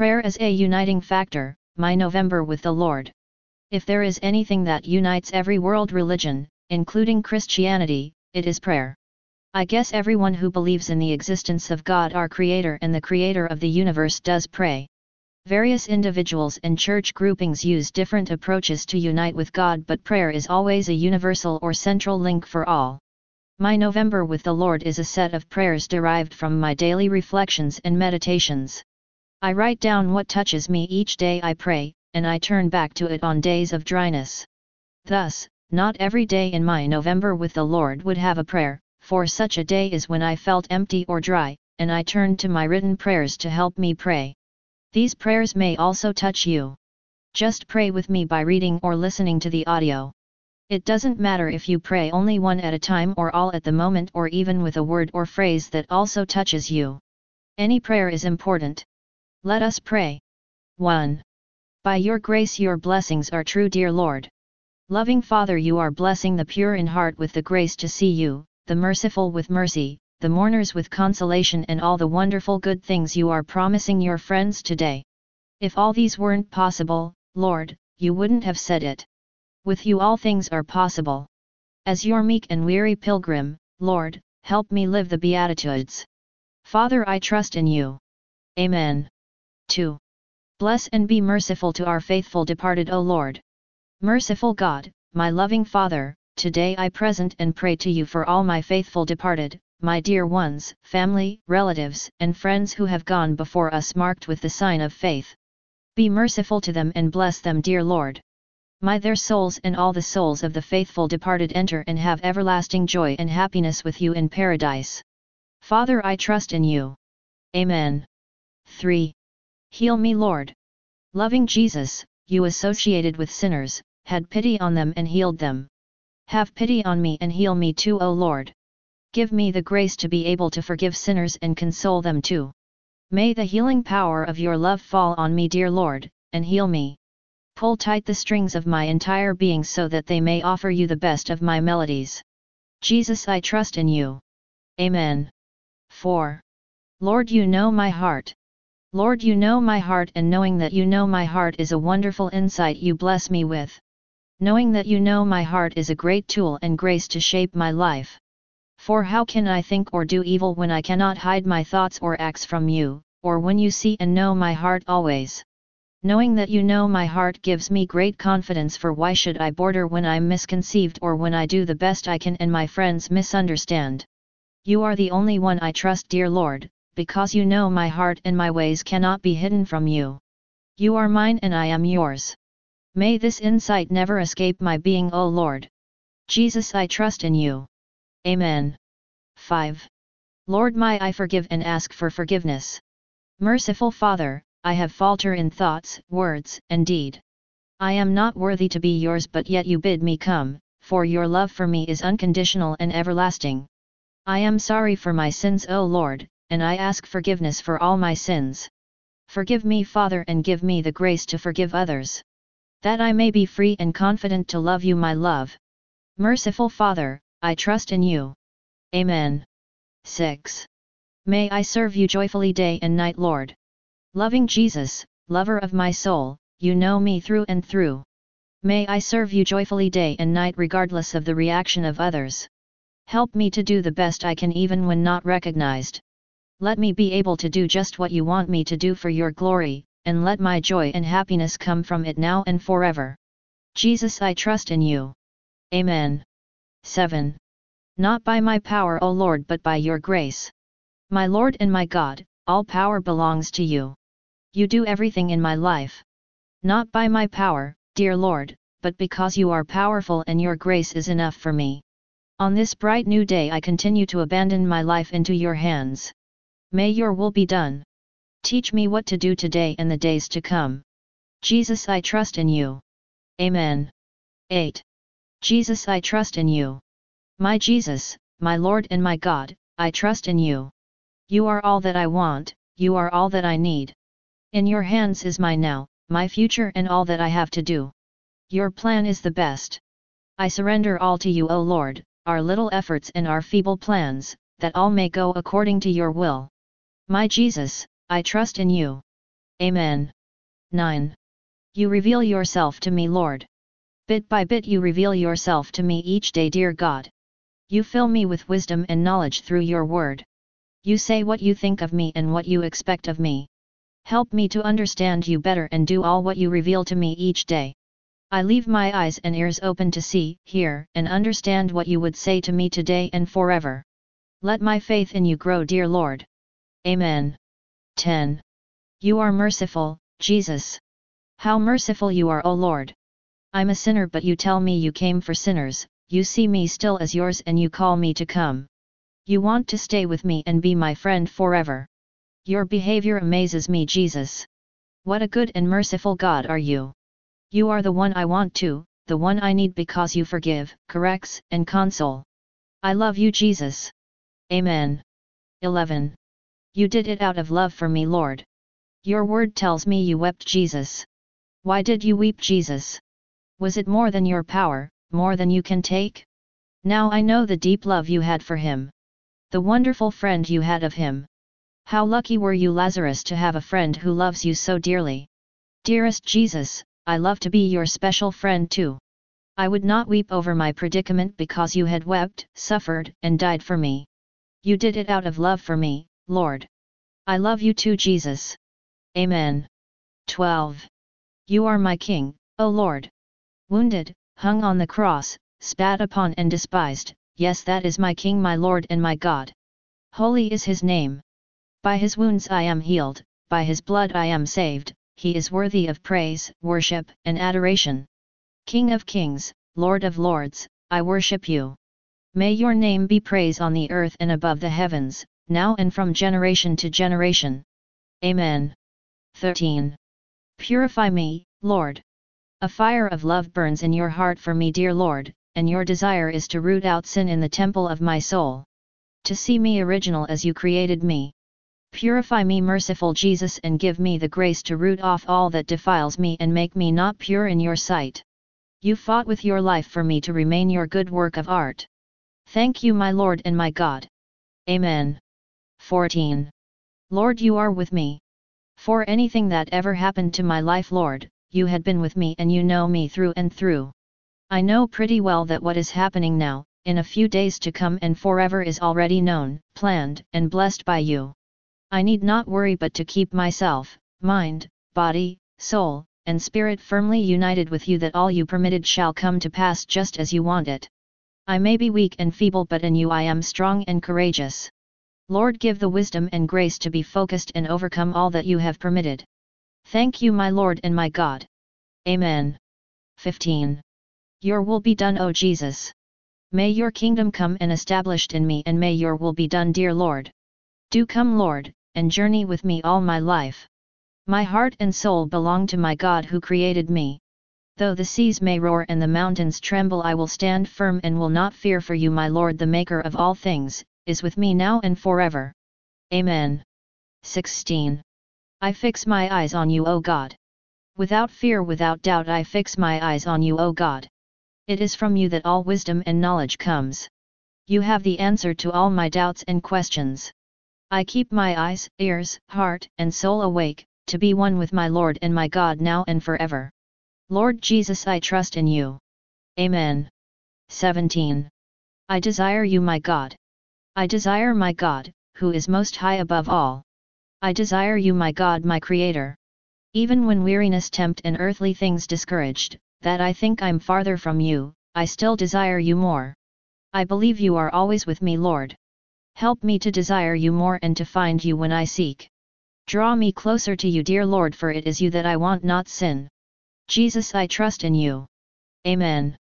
Prayer as a uniting factor, my November with the Lord. If there is anything that unites every world religion, including Christianity, it is prayer. I guess everyone who believes in the existence of God our Creator and the Creator of the universe does pray. Various individuals and church groupings use different approaches to unite with God but prayer is always a universal or central link for all. My November with the Lord is a set of prayers derived from my daily reflections and meditations. I write down what touches me each day I pray, and I turn back to it on days of dryness. Thus, not every day in my November with the Lord would have a prayer, for such a day is when I felt empty or dry, and I turned to my written prayers to help me pray. These prayers may also touch you. Just pray with me by reading or listening to the audio. It doesn't matter if you pray only one at a time or all at the moment or even with a word or phrase that also touches you. Any prayer is important. Let us pray. 1. By your grace your blessings are true dear Lord. Loving Father you are blessing the pure in heart with the grace to see you, the merciful with mercy, the mourners with consolation and all the wonderful good things you are promising your friends today. If all these weren't possible, Lord, you wouldn't have said it. With you all things are possible. As your meek and weary pilgrim, Lord, help me live the Beatitudes. Father I trust in you. Amen. 2. Bless and be merciful to our faithful departed O Lord. Merciful God, my loving Father, today I present and pray to you for all my faithful departed, my dear ones, family, relatives, and friends who have gone before us marked with the sign of faith. Be merciful to them and bless them dear Lord. May their souls and all the souls of the faithful departed enter and have everlasting joy and happiness with you in paradise. Father I trust in you. Amen. 3. Heal me Lord. Loving Jesus, you associated with sinners, had pity on them and healed them. Have pity on me and heal me too O Lord. Give me the grace to be able to forgive sinners and console them too. May the healing power of your love fall on me dear Lord, and heal me. Pull tight the strings of my entire being so that they may offer you the best of my melodies. Jesus I trust in you. Amen. 4. Lord you know my heart. Lord you know my heart and knowing that you know my heart is a wonderful insight you bless me with. Knowing that you know my heart is a great tool and grace to shape my life. For how can I think or do evil when I cannot hide my thoughts or acts from you, or when you see and know my heart always? Knowing that you know my heart gives me great confidence for why should I border when I'm misconceived or when I do the best I can and my friends misunderstand. You are the only one I trust dear Lord, because you know my heart and my ways cannot be hidden from you. You are mine and I am yours. May this insight never escape my being O Lord. Jesus I trust in you. Amen. 5. Lord my I forgive and ask for forgiveness. Merciful Father, I have falter in thoughts, words, and deed. I am not worthy to be yours but yet you bid me come, for your love for me is unconditional and everlasting. I am sorry for my sins O Lord, and I ask forgiveness for all my sins. Forgive me Father and give me the grace to forgive others. That I may be free and confident to love you my love. Merciful Father, I trust in you. Amen. 6. May I serve you joyfully day and night Lord. Loving Jesus, lover of my soul, you know me through and through. May I serve you joyfully day and night regardless of the reaction of others. Help me to do the best I can even when not recognized. Let me be able to do just what you want me to do for your glory, and let my joy and happiness come from it now and forever. Jesus I trust in you. Amen. 7. Not by my power O Lord but by your grace. My Lord and my God, all power belongs to you. You do everything in my life. Not by my power, dear Lord, but because you are powerful and your grace is enough for me. On this bright new day I continue to abandon my life into your hands. May your will be done. Teach me what to do today and the days to come. Jesus I trust in you. Amen. 8. Jesus I trust in you. My Jesus, my Lord and my God, I trust in you. You are all that I want, you are all that I need. In your hands is my now, my future and all that I have to do. Your plan is the best. I surrender all to you O Lord, our little efforts and our feeble plans, that all may go according to your will. My Jesus, I trust in you. Amen. 9. You reveal yourself to me, Lord. Bit by bit you reveal yourself to me each day, dear God. You fill me with wisdom and knowledge through your word. You say what you think of me and what you expect of me. Help me to understand you better and do all what you reveal to me each day. I leave my eyes and ears open to see, hear, and understand what you would say to me today and forever. Let my faith in you grow, dear Lord. Amen. 10. You are merciful, Jesus. How merciful you are, O Lord. I'm a sinner but you tell me you came for sinners, you see me still as yours and you call me to come. You want to stay with me and be my friend forever. Your behavior amazes me Jesus. What a good and merciful God are you. You are the one I want to, the one I need because you forgive, corrects, and console. I love you Jesus. Amen. 11. You did it out of love for me Lord. Your word tells me you wept Jesus. Why did you weep Jesus? Was it more than your power, more than you can take? Now I know the deep love you had for him. The wonderful friend you had of him. How lucky were you Lazarus to have a friend who loves you so dearly. Dearest Jesus, I love to be your special friend too. I would not weep over my predicament because you had wept, suffered, and died for me. You did it out of love for me, Lord. I love you too Jesus. Amen. 12. You are my King, O Lord wounded, hung on the cross, spat upon and despised, yes that is my King my Lord and my God. Holy is his name. By his wounds I am healed, by his blood I am saved, he is worthy of praise, worship, and adoration. King of kings, Lord of lords, I worship you. May your name be praised on the earth and above the heavens, now and from generation to generation. Amen. 13. Purify me, Lord. A fire of love burns in your heart for me, dear Lord, and your desire is to root out sin in the temple of my soul. To see me original as you created me. Purify me, merciful Jesus, and give me the grace to root off all that defiles me and make me not pure in your sight. You fought with your life for me to remain your good work of art. Thank you, my Lord and my God. Amen. 14. Lord, you are with me. For anything that ever happened to my life, Lord, you had been with me and you know me through and through. I know pretty well that what is happening now, in a few days to come and forever is already known, planned, and blessed by you. I need not worry but to keep myself, mind, body, soul, and spirit firmly united with you that all you permitted shall come to pass just as you want it. I may be weak and feeble but in you I am strong and courageous. Lord give the wisdom and grace to be focused and overcome all that you have permitted. Thank you my Lord and my God. Amen. 15. Your will be done O Jesus. May your kingdom come and established in me and may your will be done dear Lord. Do come Lord, and journey with me all my life. My heart and soul belong to my God who created me. Though the seas may roar and the mountains tremble I will stand firm and will not fear for you my Lord the Maker of all things, is with me now and forever. Amen. 16. I fix my eyes on you O God. Without fear without doubt I fix my eyes on you O God. It is from you that all wisdom and knowledge comes. You have the answer to all my doubts and questions. I keep my eyes, ears, heart, and soul awake, to be one with my Lord and my God now and forever. Lord Jesus I trust in you. Amen. 17. I desire you my God. I desire my God, who is most high above all. I desire you my God my Creator. Even when weariness tempt and earthly things discouraged, that I think I'm farther from you, I still desire you more. I believe you are always with me Lord. Help me to desire you more and to find you when I seek. Draw me closer to you dear Lord for it is you that I want not sin. Jesus I trust in you. Amen.